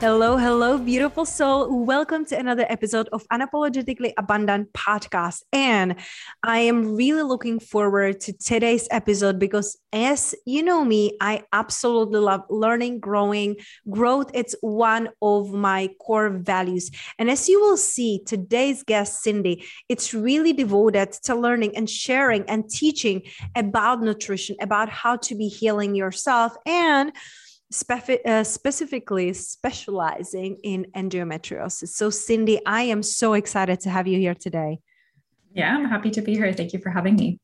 Hello, hello, beautiful soul. Welcome to another episode of Unapologetically Abundant podcast. And I am really looking forward to today's episode because, as you know me, I absolutely love learning, growing. Growth, it's one of my core values. And as you will see, today's guest, Cindy, it's really devoted to learning and sharing and teaching about nutrition, about how to be healing yourself and Spef- uh, specifically specializing in endometriosis. So, Cindy, I am so excited to have you here today. Yeah, I'm happy to be here. Thank you for having me.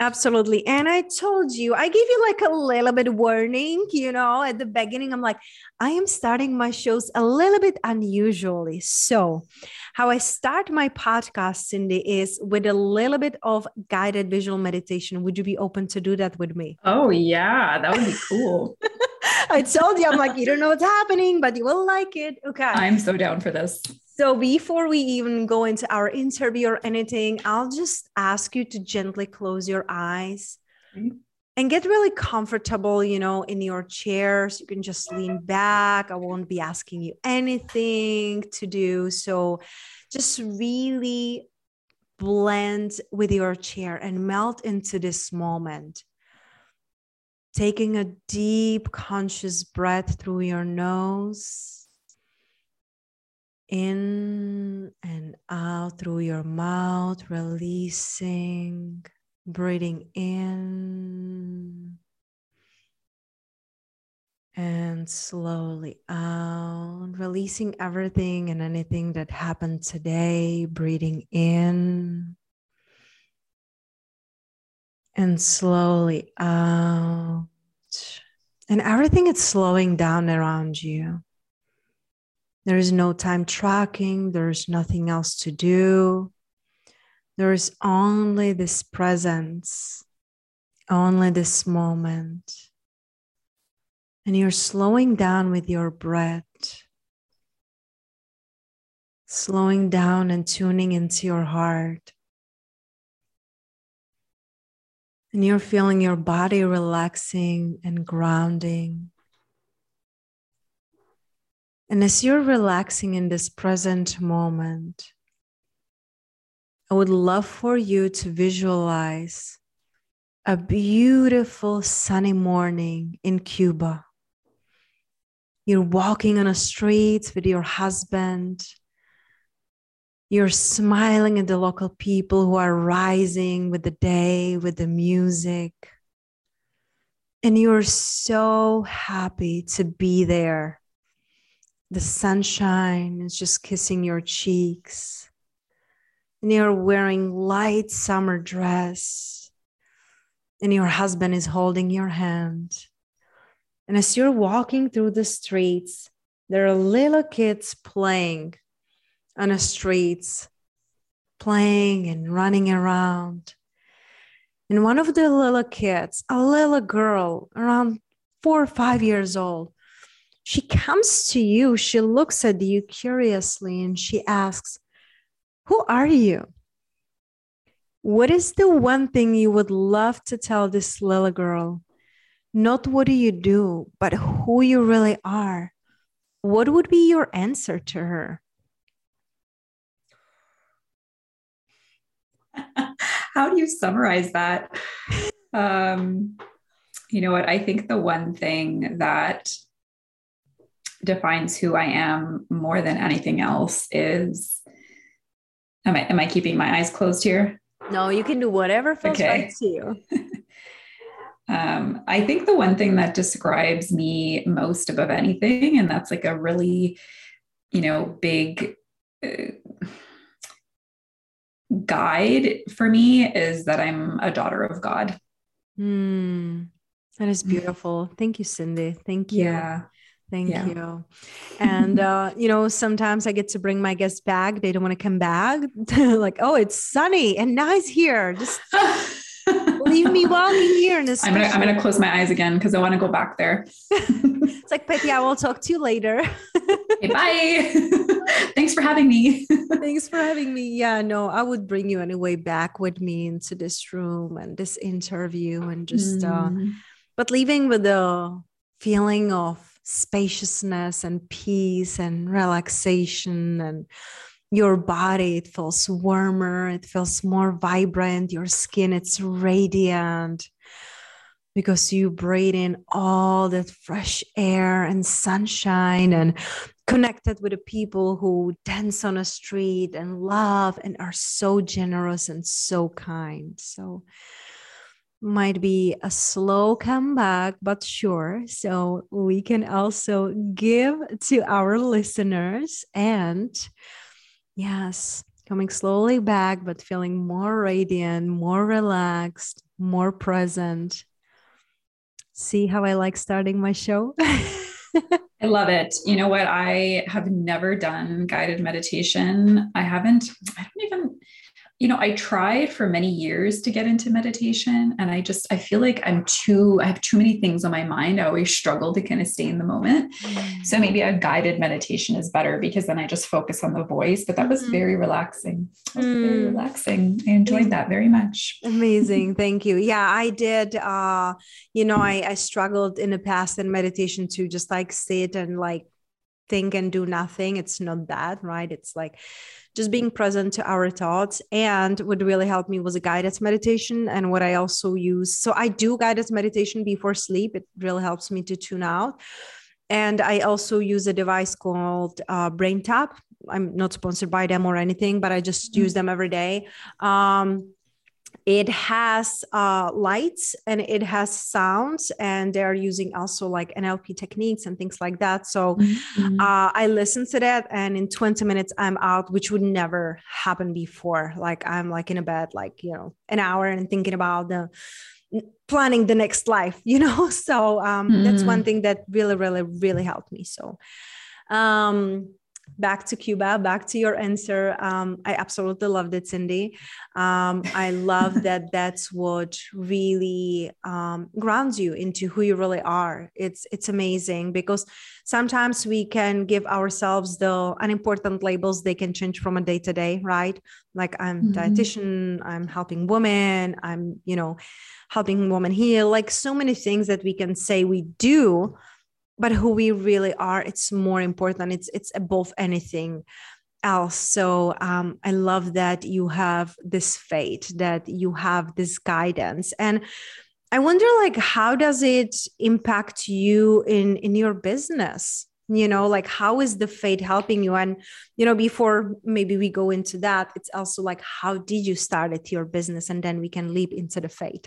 Absolutely. And I told you, I gave you like a little bit warning, you know, at the beginning. I'm like, I am starting my shows a little bit unusually. So, how I start my podcast, Cindy, is with a little bit of guided visual meditation. Would you be open to do that with me? Oh, yeah, that would be cool. I told you, I'm like, you don't know what's happening, but you will like it. Okay. I'm so down for this. So before we even go into our interview or anything, I'll just ask you to gently close your eyes mm-hmm. and get really comfortable, you know, in your chairs. You can just lean back. I won't be asking you anything to do. So just really blend with your chair and melt into this moment. Taking a deep conscious breath through your nose in and out through your mouth, releasing, breathing in, and slowly out, releasing everything and anything that happened today, breathing in. And slowly out. And everything is slowing down around you. There is no time tracking, there's nothing else to do. There is only this presence, only this moment. And you're slowing down with your breath, slowing down and tuning into your heart. And you're feeling your body relaxing and grounding. And as you're relaxing in this present moment, I would love for you to visualize a beautiful sunny morning in Cuba. You're walking on a street with your husband. You're smiling at the local people who are rising with the day, with the music. And you're so happy to be there the sunshine is just kissing your cheeks. And you're wearing light summer dress. And your husband is holding your hand. And as you're walking through the streets there are little kids playing on the streets playing and running around. And one of the little kids a little girl around four or five years old she comes to you, she looks at you curiously, and she asks, Who are you? What is the one thing you would love to tell this little girl? Not what do you do, but who you really are. What would be your answer to her? How do you summarize that? Um, you know what? I think the one thing that defines who I am more than anything else is Am I am I keeping my eyes closed here? No, you can do whatever feels okay. right to you. um, I think the one thing that describes me most above anything, and that's like a really, you know, big uh, guide for me, is that I'm a daughter of God. Mm, that is beautiful. Thank you, Cindy. Thank you. Yeah. Thank yeah. you. And, uh, you know, sometimes I get to bring my guests back. They don't want to come back. like, oh, it's sunny and now he's here. Just leave me walking here. In this I'm gonna, close my eyes again because I want to go back there. it's like, Petty, I will talk to you later. okay, bye. Thanks for having me. Thanks for having me. Yeah, no, I would bring you anyway back with me into this room and this interview and just, uh, mm. uh, but leaving with the feeling of spaciousness and peace and relaxation and your body it feels warmer it feels more vibrant your skin it's radiant because you breathe in all that fresh air and sunshine and connected with the people who dance on a street and love and are so generous and so kind. So might be a slow comeback, but sure. So we can also give to our listeners and yes, coming slowly back, but feeling more radiant, more relaxed, more present. See how I like starting my show? I love it. You know what? I have never done guided meditation. I haven't, I don't even, you know, I tried for many years to get into meditation and I just I feel like I'm too I have too many things on my mind. I always struggle to kind of stay in the moment. Mm. So maybe a guided meditation is better because then I just focus on the voice, but that was mm. very relaxing. Was mm. very relaxing. I enjoyed that very much. Amazing. Thank you. Yeah, I did uh you know, I I struggled in the past in meditation to just like sit and like think and do nothing. It's not that, right? It's like just being present to our thoughts. And what really helped me was a guided meditation. And what I also use, so I do guided meditation before sleep. It really helps me to tune out. And I also use a device called uh, BrainTap. I'm not sponsored by them or anything, but I just use mm-hmm. them every day. Um, it has uh, lights and it has sounds and they're using also like nlp techniques and things like that so mm-hmm. uh, i listen to that and in 20 minutes i'm out which would never happen before like i'm like in a bed like you know an hour and thinking about the planning the next life you know so um, mm-hmm. that's one thing that really really really helped me so um back to Cuba, back to your answer. Um, I absolutely loved it, Cindy. Um, I love that that's what really um, grounds you into who you really are. It's it's amazing because sometimes we can give ourselves the unimportant labels. They can change from a day to day, right? Like I'm mm-hmm. dietitian, I'm helping women, I'm you know helping women heal. Like so many things that we can say we do but who we really are it's more important it's it's above anything else. So um, i love that you have this faith that you have this guidance. And i wonder like how does it impact you in in your business? You know like how is the faith helping you? And you know before maybe we go into that it's also like how did you start at your business? And then we can leap into the faith.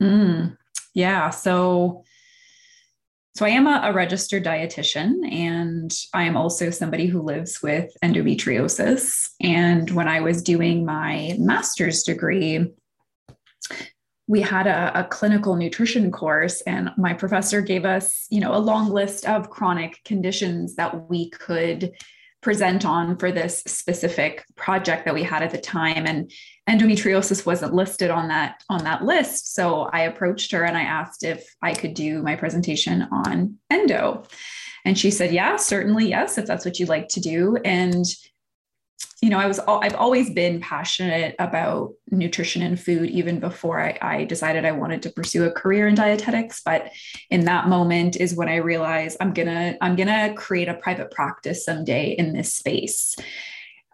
Mm, yeah so so I am a, a, registered dietitian and I am also somebody who lives with endometriosis. And when I was doing my master's degree, we had a, a, clinical nutrition course and my professor gave us you know a long list of chronic conditions that we could present on for this specific project that we had at the time. And endometriosis wasn't listed on that on that list. So i approached her and i asked if i could do my presentation on endo. And she said yeah certainly yes if that's what you'd like to do. And you know, I was I've always been passionate about nutrition and food even before I, I, decided I wanted to pursue a career in dietetics. But in that moment is when I realized I'm gonna I'm gonna create a private practice someday in this space.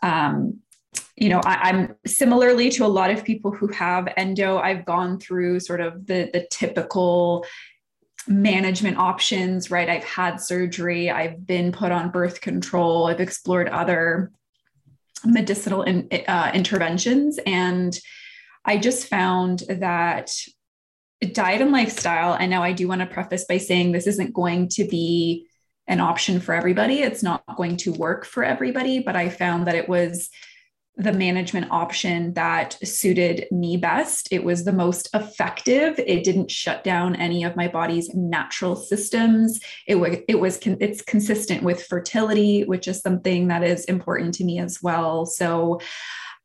Um, you know, I, I'm similarly to a lot of people who have endo. I've gone through sort of the the typical management options, right? I've had surgery, I've been put on birth control, I've explored other medicinal in, uh, interventions. And I just found that diet and lifestyle, and now I do want to preface by saying this isn't going to be an option for everybody. It's not going to work for everybody, but I found that it was the management option that suited me best. It was the most effective. It didn't shut down any of my body's natural systems. It was it was it's consistent with fertility, which is something that is important to me as well. So,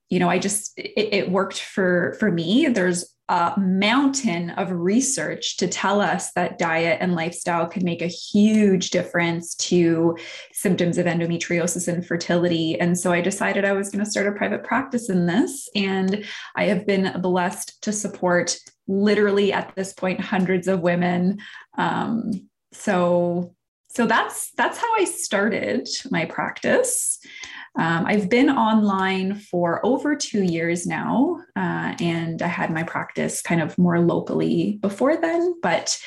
you know, I just it, it worked for for me. There's a mountain of research to tell us that diet and lifestyle can make a huge difference to symptoms of endometriosis and fertility. And so I decided I was going to start a private practice in this. And I have been blessed to support literally at this point hundreds of women. Um, so so that's that's how I started my practice. Um, I've been online for over two years now, uh, and I had my practice kind of more locally before then, but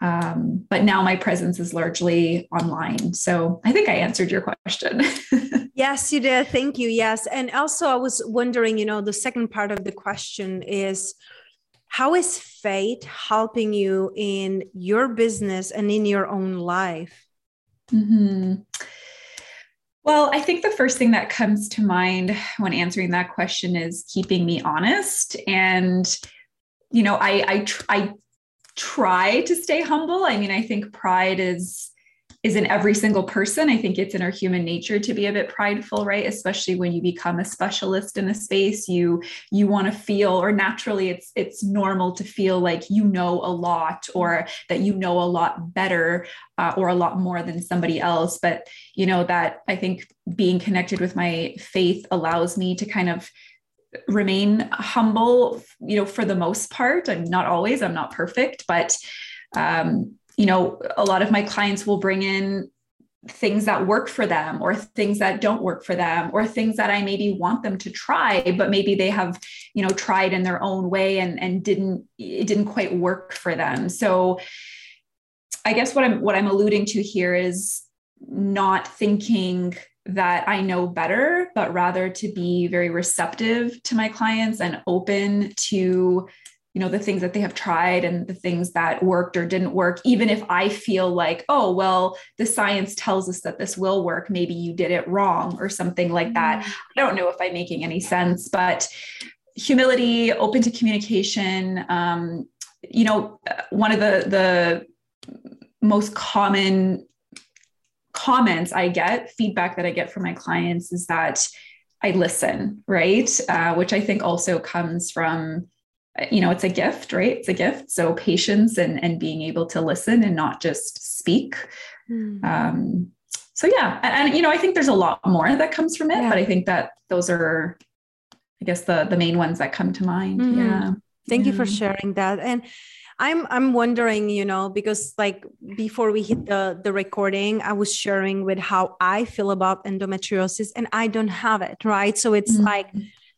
um, but now my presence is largely online. So I think I answered your question. yes, you did. Thank you. Yes, and also I was wondering, you know, the second part of the question is. How is fate helping you in your business and in your own life? Mm-hmm. Well, I think the first thing that comes to mind when answering that question is keeping me honest. And, you know, I, I, I try to stay humble. I mean, I think pride is is in every single person. I think it's in our human nature to be a bit prideful, right? Especially when you become a specialist in a space, you you want to feel or naturally it's it's normal to feel like you know a lot or that you know a lot better uh, or a lot more than somebody else, but you know that I think being connected with my faith allows me to kind of remain humble, you know, for the most part. I'm not always, I'm not perfect, but um you know, a lot of my clients will bring in things that work for them or things that don't work for them or things that I maybe want them to try but maybe they have you know tried in their own way and and didn't it didn't quite work for them. So I guess what I'm what I'm alluding to here is not thinking that I know better but rather to be very receptive to my clients and open to you know the things that they have tried and the things that worked or didn't work. Even if i feel like oh well the science tells us that this will work maybe you did it wrong or something like that. Mm. i don't know if i'm making any sense but humility open to communication um, you know one of the the most common comments i get feedback that i get from my clients is that i listen right? Uh, which i think also comes from you know it's a gift right it's a gift so patience and and being able to listen and not just speak mm. um so yeah and, and, you know i think there's a lot more that comes from it yeah. but i think that those are i guess the the main ones that come to mind mm-hmm. yeah thank you for sharing that and i'm i'm wondering you know because like before we hit the the recording i was sharing with how i feel about endometriosis and i don't have it right so it's mm-hmm. like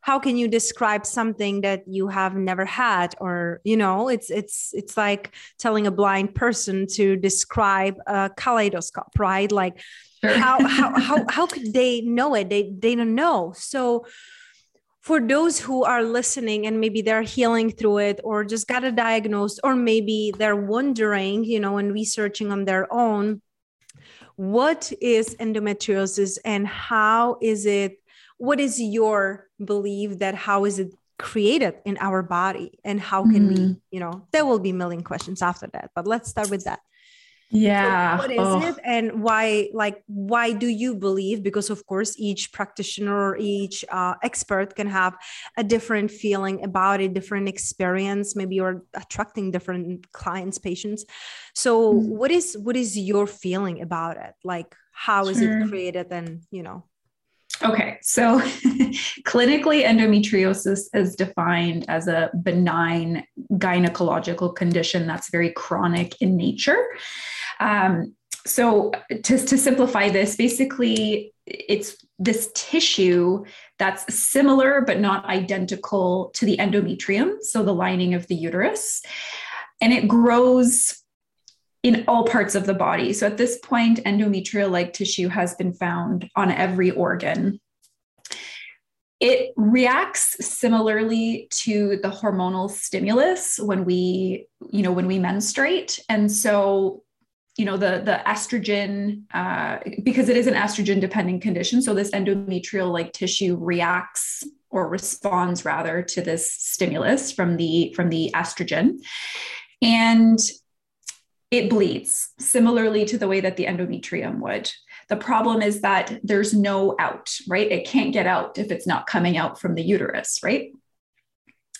how can you describe something that you have never had? Or you know it's it's it's like telling a blind person to describe a kaleidoscope right? Like sure. how, how how how could they know it? They they don't know. So for those who are listening and maybe they're healing through it or just got a diagnosed or maybe they're wondering you know and researching on their own what is endometriosis and how is it what is your belief that how is it created in our body and how can mm. we you know there will be a million questions after that but let's start with that yeah so what is oh. it and why like why do you believe because of course each practitioner or each uh, expert can have a different feeling about it different experience maybe you're attracting different clients patients so mm. what is what is your feeling about it like how sure. is it created and you know Okay, so clinically, endometriosis is defined as a benign gynecological condition that's very chronic in nature. Um, so, to, to simplify this, basically, it's this tissue that's similar but not identical to the endometrium, so the lining of the uterus. And it grows in all parts of the body. So at this point, endometrial like tissue has been found on every organ. it reacts similarly to the hormonal stimulus when we, you know, when we menstruate. And so you know the the estrogen uh, because it is an estrogen dependent condition so this endometrial like tissue reacts or responds rather to this stimulus from the from the estrogen and it bleeds similarly to the way that the endometrium would. The problem is that there's no out right? It can't get out if it's not coming out from the uterus right?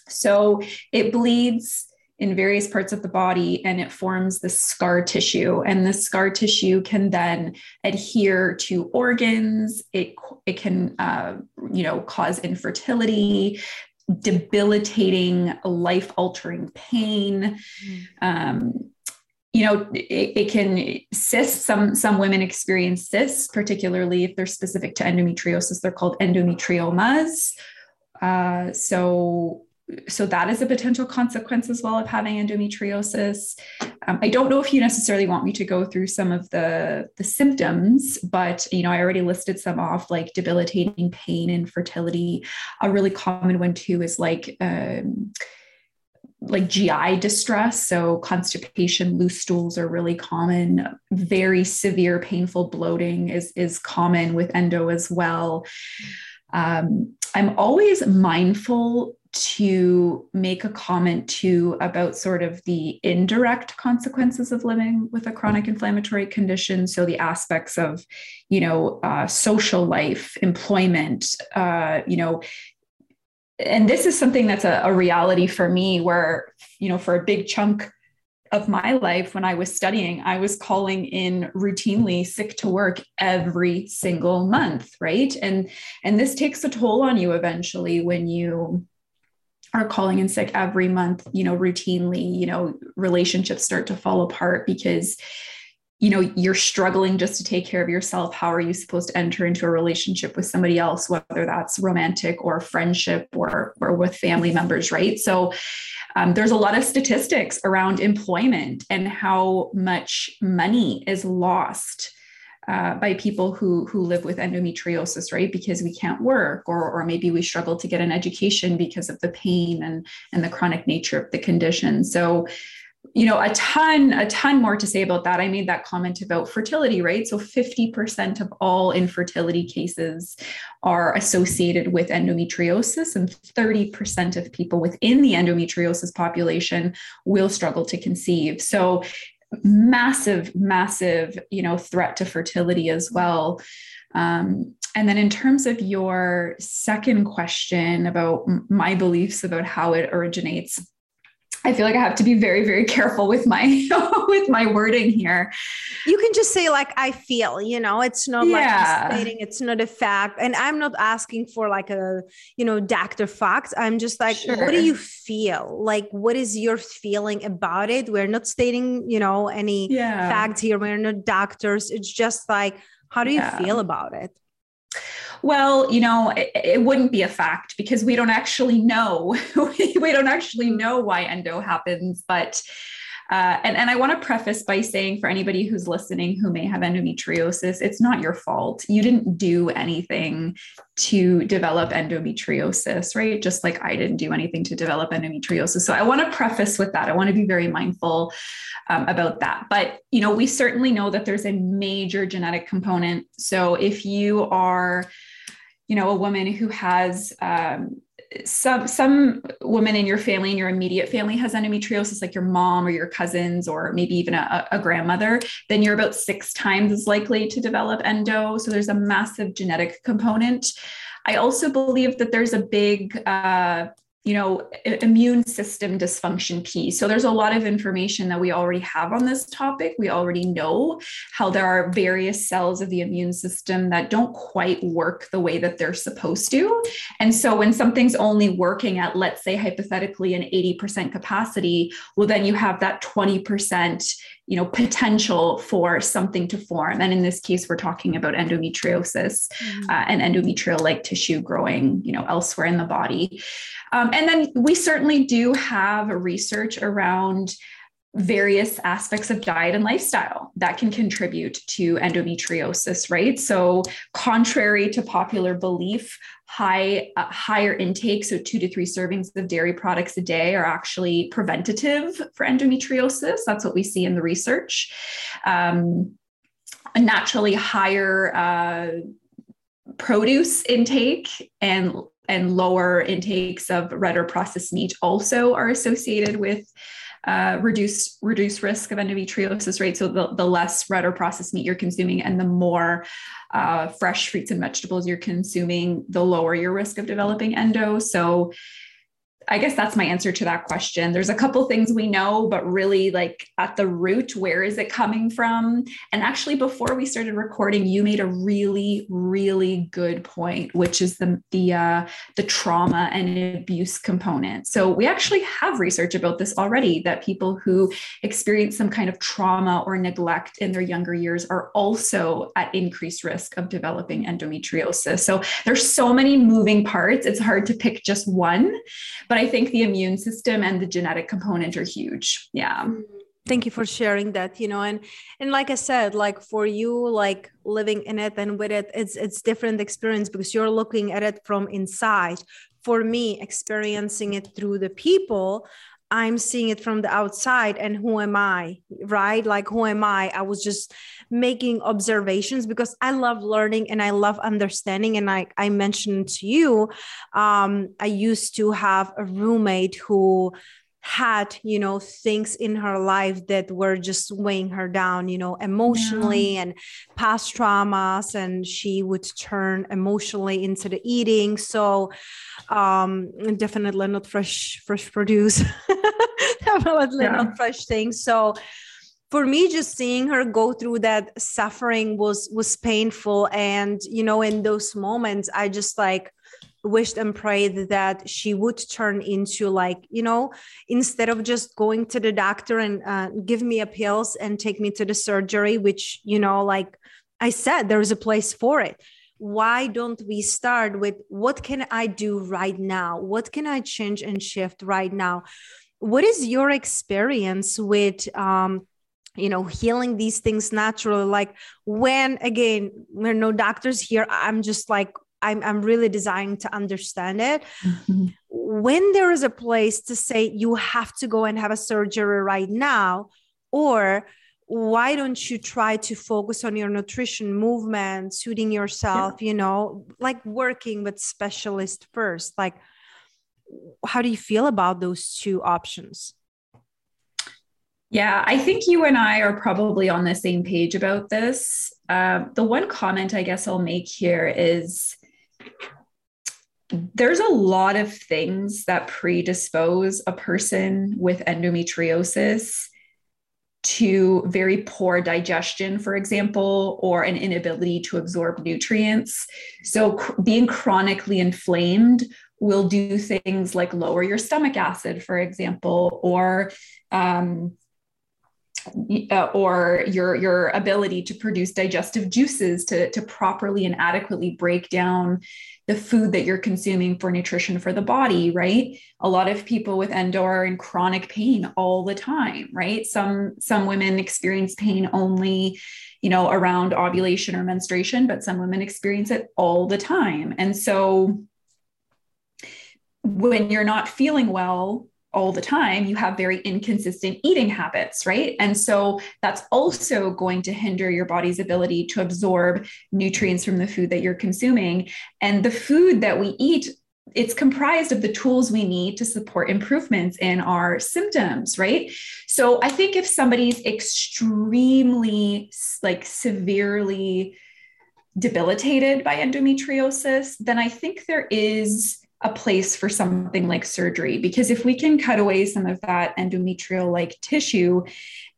So it bleeds in various parts of the body and it forms the scar tissue and the scar tissue can then adhere to organs. It, it can uh, you know cause infertility debilitating life altering pain. Mm. um, you know it, it, can cysts some some women experience cysts particularly if they're specific to endometriosis they're called endometriomas uh, so so that is a potential consequence as well of having endometriosis. Um, I don't know if you necessarily want me to go through some of the the symptoms, but you know I already listed some off, like debilitating pain, and fertility A really common one too is like. Um, like GI distress. So, constipation, loose stools are really common. Very severe, painful bloating is, is common with endo as well. Um, I'm always mindful to make a comment too about sort of the indirect consequences of living with a chronic inflammatory condition so the aspects of you know uh, social life employment uh, you know and this is something that's a, a reality for me where you know for a big chunk of my life when I was studying, I was calling in routinely sick to work every single month, right? And and this takes a toll on you eventually when you are calling in sick every month, you know, routinely, you know, relationships start to fall apart because you know you're struggling just to take care of yourself how are you supposed to enter into a relationship with somebody else whether that's romantic or friendship or or with family members right so um, there's a lot of statistics around employment and how much money is lost uh, by people who who live with endometriosis, right? Because we can't work, or or maybe we struggle to get an education because of the pain and and the chronic nature of the condition. So you know a ton a ton more to say about that. I made that comment about fertility right? So 50% of all infertility cases are associated with endometriosis and 30% of people within the endometriosis population will struggle to conceive. So massive, massive, you know, threat to fertility as well. Um, and then in terms of your second question about my beliefs about how it originates, I feel like I have to be very, very careful with my with my wording here. You can just say like I feel, you know, it's not yeah. like stating, it's not a fact. And I'm not asking for like a, you know, doctor fact. I'm just like, sure. what do you feel? Like what is your feeling about it? We're not stating, you know, any yeah. facts here. We're not doctors. It's just like, how do you yeah. feel about it? Well, you know, it, it, wouldn't be a fact because we don't actually know. we don't actually know why endo happens. But, uh, and, and I want to preface by saying for anybody who's listening who may have endometriosis, it's not your fault. You didn't do anything to develop endometriosis, right? Just like I didn't do anything to develop endometriosis. So I want to preface with that. I want to be very mindful um, about that. But, you know, we certainly know that there's a major genetic component. So if you are, you know a woman who has um, some some woman in your family in your immediate family has endometriosis like your mom or your cousins or maybe even a, a, grandmother then you're about six times as likely to develop endo. So there's a massive genetic component. I also believe that there's a big uh, you know, immune system dysfunction piece. So there's a lot of information that we already have on this topic. We already know how there are various cells of the immune system that don't quite work the way that they're supposed to. And so when something's only working at, let's say, hypothetically, an 80% capacity, well, then you have that 20% you know potential for something to form and in this case we're talking about endometriosis mm-hmm. uh, and endometrial like tissue growing you know elsewhere in the body um, and then we certainly do have research around various aspects of diet and lifestyle that can contribute to endometriosis, right? So, contrary to popular belief, high uh, higher intake, so two to three servings of dairy products a day, are actually preventative for endometriosis. That's what we see in the research. Um, naturally higher uh, produce intake and and lower intakes of red or processed meat also are associated with uh, reduce reduce risk of endometriosis rate. So the, the less red or processed meat you're consuming and the more uh, fresh fruits and vegetables you're consuming, the lower your risk of developing endo. So I guess that's my answer to that question. There's a couple things we know, but really, like at the root, where is it coming from? And actually, before we started recording, you made a really, really good point, which is the the uh, the trauma and abuse component. So we actually have research about this already. That people who experience some kind of trauma or neglect in their younger years are also at increased risk of developing endometriosis. So there's so many moving parts. It's hard to pick just one, but but I think the immune system and the genetic component are huge. Yeah. Mm-hmm. Thank you for sharing that, you know, and and like I said, like for you, like living in it and with it, it's it's different experience because you're looking at it from inside. For me, experiencing it through the people, I'm seeing it from the outside and who am I, right? Like, who am I? I was just making observations because I love learning and I love understanding. And I, I mentioned to you, um, I used to have a roommate who had you know things in her life that were just weighing her down you know emotionally yeah. and past traumas and she would turn emotionally into the eating so um definitely not fresh fresh produce definitely yeah. not fresh things so for me just seeing her go through that suffering was was painful and you know in those moments i just like wished and prayed that she would turn into like you know instead of just going to the doctor and uh, give me a pills and take me to the surgery which you know like i said there's a place for it. Why don't we start with what can i do right now? What can i change and shift right now? What is your experience with um, you know healing these things naturally? Like when again there are no doctors here i'm just like I'm, I'm really desiring to understand it. Mm-hmm. When there is a place to say you have to go and have a surgery right now, or why don't you try to focus on your nutrition movement suiting yourself yeah. you know like working with specialists first like how do you feel about those two options yeah i think you and i are probably on the same page about this uh, the one comment i guess i'll make here is there's a lot of things that predispose a person with endometriosis to very poor digestion, for example, or an inability to absorb nutrients. So, cr- being chronically inflamed will do things like lower your stomach acid, for example, or um, uh, or your your ability to produce digestive juices to to properly and adequately break down the food that you're consuming for nutrition for the body right? A lot of people with endo are in chronic pain all the time right? Some some women experience pain only you know around ovulation or menstruation but some women experience it all the time. And so when you're not feeling well all the time, you have very inconsistent eating habits, right? And so that's also going to hinder your body's ability to absorb nutrients from the food that you're consuming. And the food that we eat it's comprised of the tools we need to support improvements in our symptoms right so i think if somebody's extremely like severely debilitated by endometriosis then i think there is a place for something like surgery because if we can cut away some of that endometrial like tissue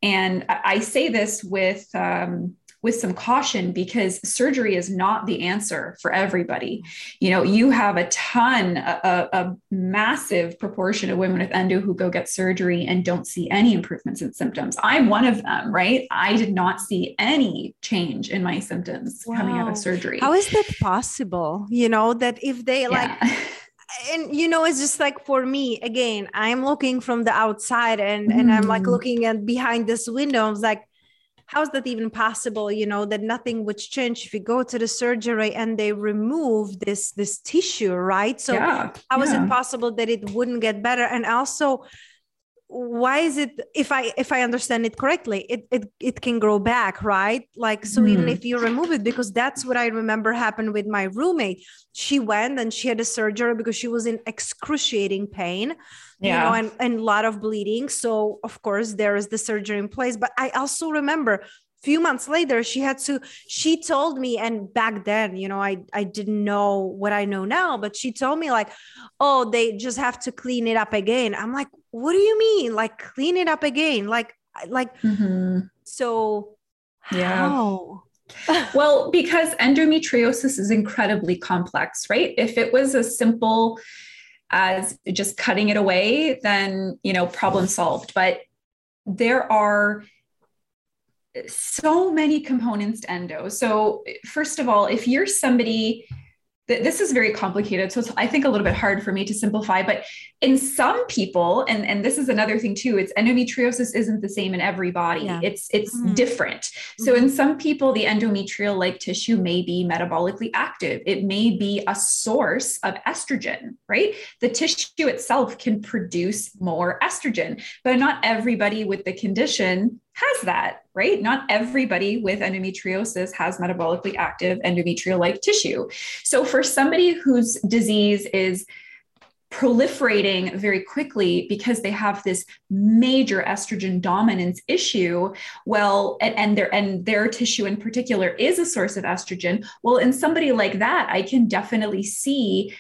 and i say this with um, with some caution because surgery is not the answer for everybody. You know, you have a ton, a, a, massive proportion of women with endo who go get surgery and don't see any improvements in symptoms. I'm one of them, right? I did not see any change in my symptoms wow. coming out of surgery. How is that possible? You know, that if they yeah. and you know it's just like for me again i'm looking from the outside and mm. and i'm like mm. looking at behind this window i was like how is that even possible you know that nothing would change if you go to the surgery and they remove this this tissue right so yeah, how yeah. is it possible that it wouldn't get better and also why is it if i if i understand it correctly it it, it can grow back right? Like so mm. even if you remove it because that's what i remember happened with my roommate. She went and she had a surgery because she was in excruciating pain yeah. you know and, and a lot of bleeding. So of course there is the surgery in place. But i also remember a few months later she had to she told me and back then you know i i didn't know what i know now but she told me like oh they just have to clean it up again. I'm like what do you mean like clean it up again like like mm-hmm. so yeah how? well because endometriosis is incredibly complex right if it was as simple as just cutting it away then you know problem solved but there are so many components to endo. So, first of all, if you're somebody this is very complicated so it's i think a little bit hard for me to simplify but in some people and and this is another thing too it's endometriosis isn't the same in every body yeah. it's it's mm-hmm. different mm-hmm. so in some people the endometrial like tissue may be metabolically active it may be a source of estrogen right the tissue itself can produce more estrogen but not everybody with the condition has that, right? Not everybody with endometriosis has metabolically active endometrial like tissue. So, for somebody whose disease is proliferating very quickly because they have this major estrogen dominance issue well and, and their and their tissue in particular is a source of estrogen well in somebody like that i can definitely see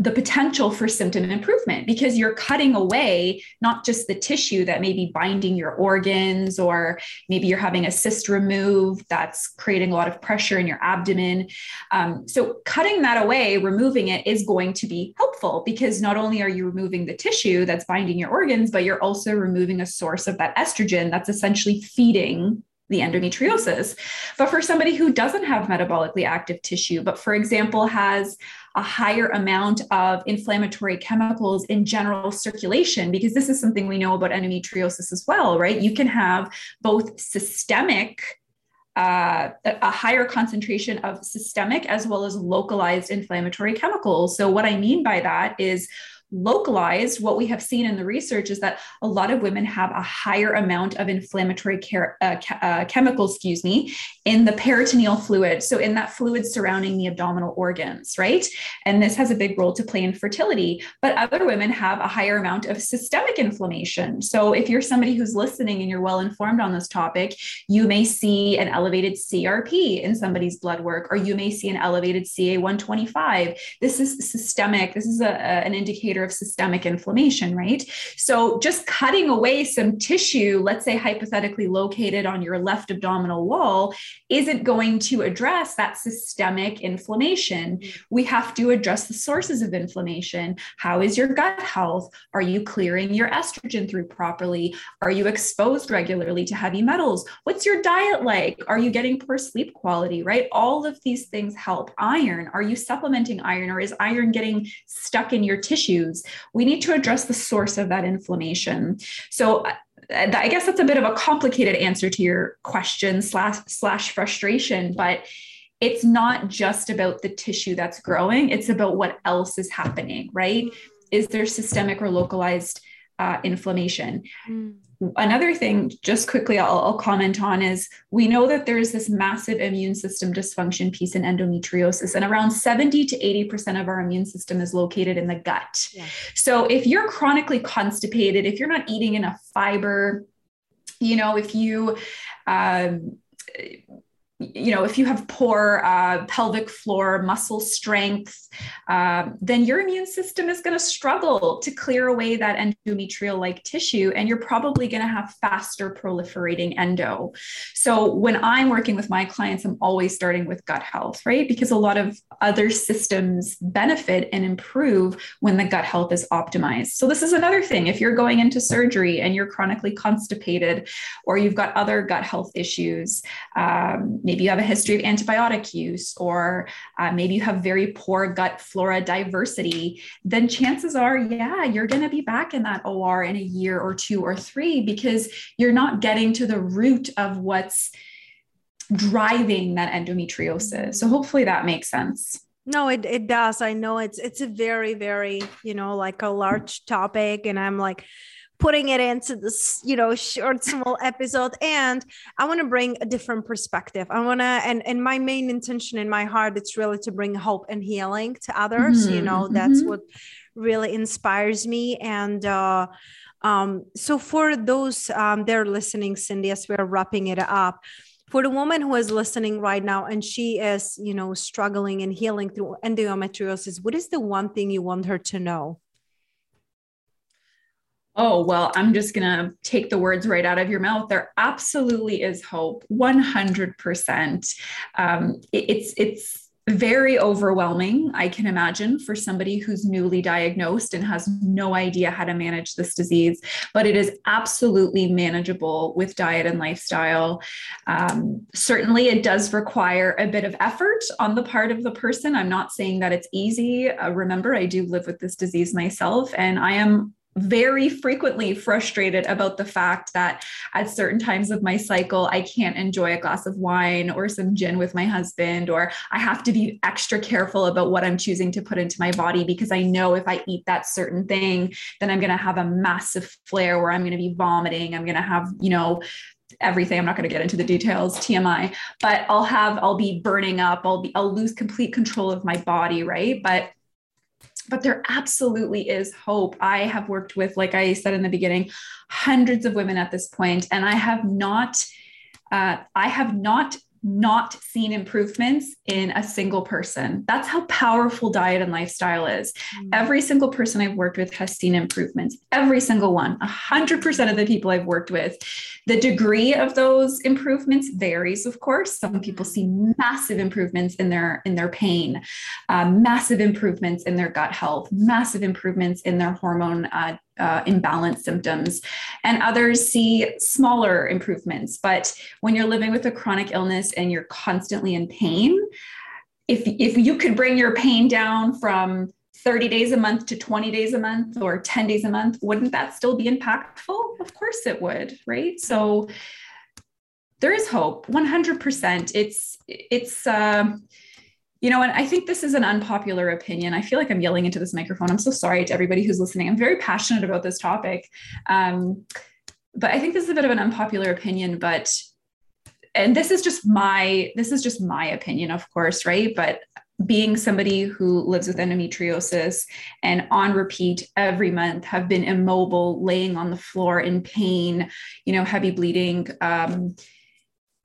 the potential for symptom improvement because you're cutting away not just the tissue that may be binding your organs, or maybe you're having a cyst removed that's creating a lot of pressure in your abdomen. Um, so, cutting that away, removing it is going to be helpful because not only are you removing the tissue that's binding your organs, but you're also removing a source of that estrogen that's essentially feeding the endometriosis. But for somebody who doesn't have metabolically active tissue, but for example, has a higher amount of inflammatory chemicals in general circulation, because this is something we know about endometriosis as well, right? You can have both systemic. Uh, a higher concentration of systemic as well as localized inflammatory chemicals. So, what I mean by that is localized, what we have seen in the research is that a lot of women have a higher amount of inflammatory care, uh, uh, chemicals, excuse me, in the peritoneal fluid. So in that fluid surrounding the abdominal organs, right? And this has a big role to play in fertility. But other women have a higher amount of systemic inflammation. So if you're somebody who's listening and you're well informed on this topic, you may see an elevated CRP in somebody's blood work, or you may see an elevated CA125. This is systemic. This is a, a, an indicator indicator of systemic inflammation, right? So just cutting away some tissue, let's say hypothetically located on your left abdominal wall, isn't going to address that systemic inflammation. We have to address the sources of inflammation. How is your gut health? Are you clearing your estrogen through properly? Are you exposed regularly to heavy metals? What's your diet like? Are you getting poor sleep quality, right? All of these things help. Iron, are you supplementing iron or is iron getting stuck in your tissues? We need to address the source of that inflammation. So uh, I guess that's a bit of a complicated answer to your question slash slash frustration, but it's not just about the tissue that's growing, it's about what else is happening, right? Is there systemic or localized uh, inflammation? Mm another thing just quickly I'll, I'll, comment on is we know that there's this massive immune system dysfunction piece in endometriosis and around 70 to 80% of our immune system is located in the gut yeah. so if you're chronically constipated if you're not eating enough fiber you know if you um, you know, if you have poor uh, pelvic floor muscle strength, uh, then your immune system is going to struggle to clear away that endometrial like tissue, and you're probably going to have faster proliferating endo. So, when I'm working with my clients, I'm always starting with gut health, right? Because a lot of other systems benefit and improve when the gut health is optimized. So, this is another thing. If you're going into surgery and you're chronically constipated, or you've got other gut health issues, um, maybe you have a history of antibiotic use, or uh, maybe you have very poor gut flora diversity, then chances are, yeah, you're going to be back in that OR in a year or two or three because you're not getting to the root of what's driving that endometriosis. So hopefully that makes sense. No, it, it does. I know it's it's a very, very, you know, like a large topic. And I'm like, putting it into this you know short small episode and i want to bring a different perspective i want to and and my main intention in my heart it's really to bring hope and healing to others mm-hmm. you know that's mm-hmm. what really inspires me and uh um so for those um they're listening cindy as we're wrapping it up for the woman who is listening right now and she is you know struggling and healing through endometriosis what is the one thing you want her to know Oh, well, I'm just going to take the words right out of your mouth. There absolutely is hope, 100%. Um, it, it's, it's, very overwhelming, I can imagine, for somebody who's newly diagnosed and has no idea how to manage this disease. But it is absolutely manageable with diet and lifestyle. Um, certainly, it does require a bit of effort on the part of the person. I'm not saying that it's easy. Uh, remember, I do live with this disease myself, and I am very frequently frustrated about the fact that at certain times of my cycle, I can't enjoy a glass of wine or some gin with my husband, or I have to be extra careful about what I'm choosing to put into my body because I know if I eat that certain thing, then I'm going to have a massive flare where I'm going to be vomiting. I'm going to have, you know, everything. I'm not going to get into the details tmi but i'll have i'll be burning up. I'll be i'll lose complete control of my body right? But but there absolutely is hope. I have worked with, like I said in the beginning, hundreds of women at this point, and I have not, uh, I have not not seen improvements in a single person. That's how powerful diet and lifestyle is. Mm-hmm. Every single person I've worked with has seen improvements. Every single one, 100% of the people I've worked with. The degree of those improvements varies, of course. Some people see massive improvements in their in their pain, uh, massive improvements in their gut health, massive improvements in their hormone uh, uh, imbalance symptoms, and others see smaller improvements. But when you're living with a chronic illness and you're constantly in pain, if, if you could bring your pain down from 30 days a month to 20 days a month or 10 days a month, wouldn't that still be impactful? Of course it would, right? So there is hope, 100%. It's, it's, uh, you know, and I think this is an unpopular opinion. I feel like I'm yelling into this microphone. I'm so sorry to everybody who's listening. I'm very passionate about this topic. Um, but I think this is a bit of an unpopular opinion, but and this is just my this is just my opinion, of course, right? But being somebody who lives with endometriosis and on repeat every month have been immobile, laying on the floor in pain, you know, heavy bleeding, um,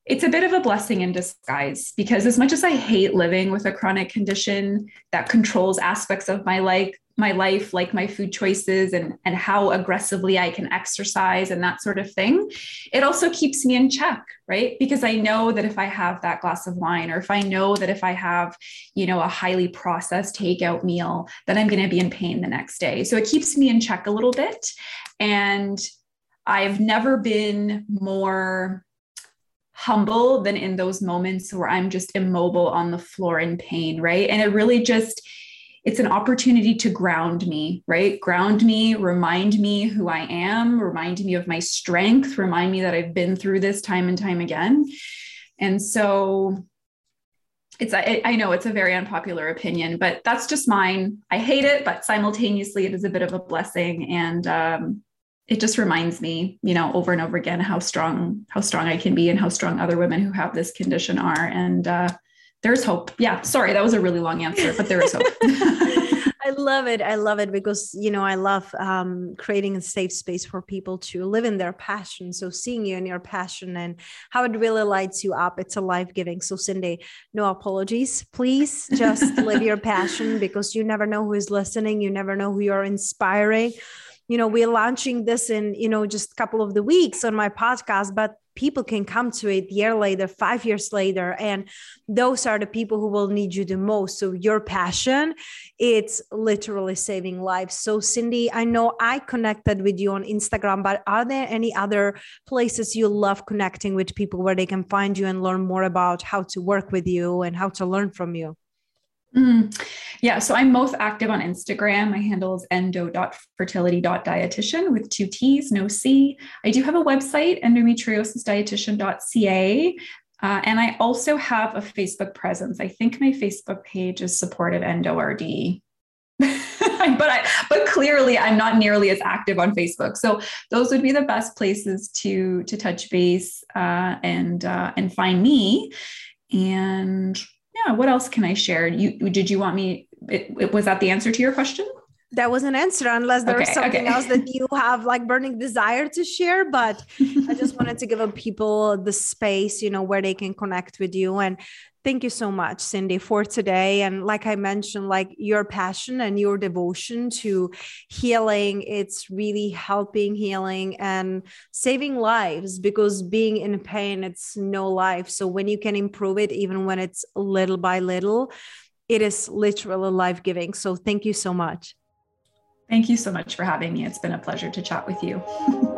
it's a bit of a blessing in disguise because as much as I hate living with a chronic condition that controls aspects of my life, my life, like my food choices and, and how aggressively I can exercise and that sort of thing, it also keeps me in check, right? Because I know that if I have that glass of wine, or if I know that if I have, you know, a highly processed takeout meal, that I'm going to be in pain the next day. So it keeps me in check a little bit. And I've never been more humble than in those moments where I'm just immobile on the floor in pain, right? And it really just, it's an opportunity to ground me, right? Ground me, remind me who I am, remind me of my strength, remind me that I've been through this time and time again. And so it's I, I know it's a very unpopular opinion, but that's just mine. I hate it, but simultaneously it is a bit of a blessing. And um, it just reminds me, you know, over and over again how strong how strong I can be and how strong other women who have this condition are. And uh, there's hope. Yeah, sorry, that was a really long answer, but there is hope. I love it. I love it because you know I love um, creating a safe space for people to live in their passion. So seeing you in your passion and how it really lights you up, it's a life giving. So Cindy, no apologies. Please just live your passion because you never know who is listening. You never know who you're inspiring you know we're launching this in you know just a couple of the weeks on my podcast but people can come to it year later five years later and those are the people who will need you the most. So your passion it's literally saving lives. So cindy i know i connected with you on instagram but are there any other places you love connecting with people where they can find you and learn more about how to work with you and how to learn from you Mm, yeah, so I'm most active on Instagram. My handle is endo.fertility.dietitian with two T's, no C. I do have a website, endometriosisdietitian.ca. Uh, and I also have a Facebook presence. I think my Facebook page is supportive EndoRD. but I, but clearly I'm not nearly as active on Facebook. So those would be the best places to to touch base uh, and uh, and find me. And yeah what else can i share? You did you want me it, it, was that the answer to your question? That was an answer unless there okay, was something okay. else that you have like burning desire to share but i just wanted to give people the space you know where they can connect with you. And Thank you so much, Cindy, for today. And like I mentioned, like your passion and your devotion to healing, it's really helping healing and saving lives because being in pain, it's no life. So when you can improve it, even when it's little by little, it is literally life giving. So thank you so much. Thank you so much for having me. It's been a pleasure to chat with you.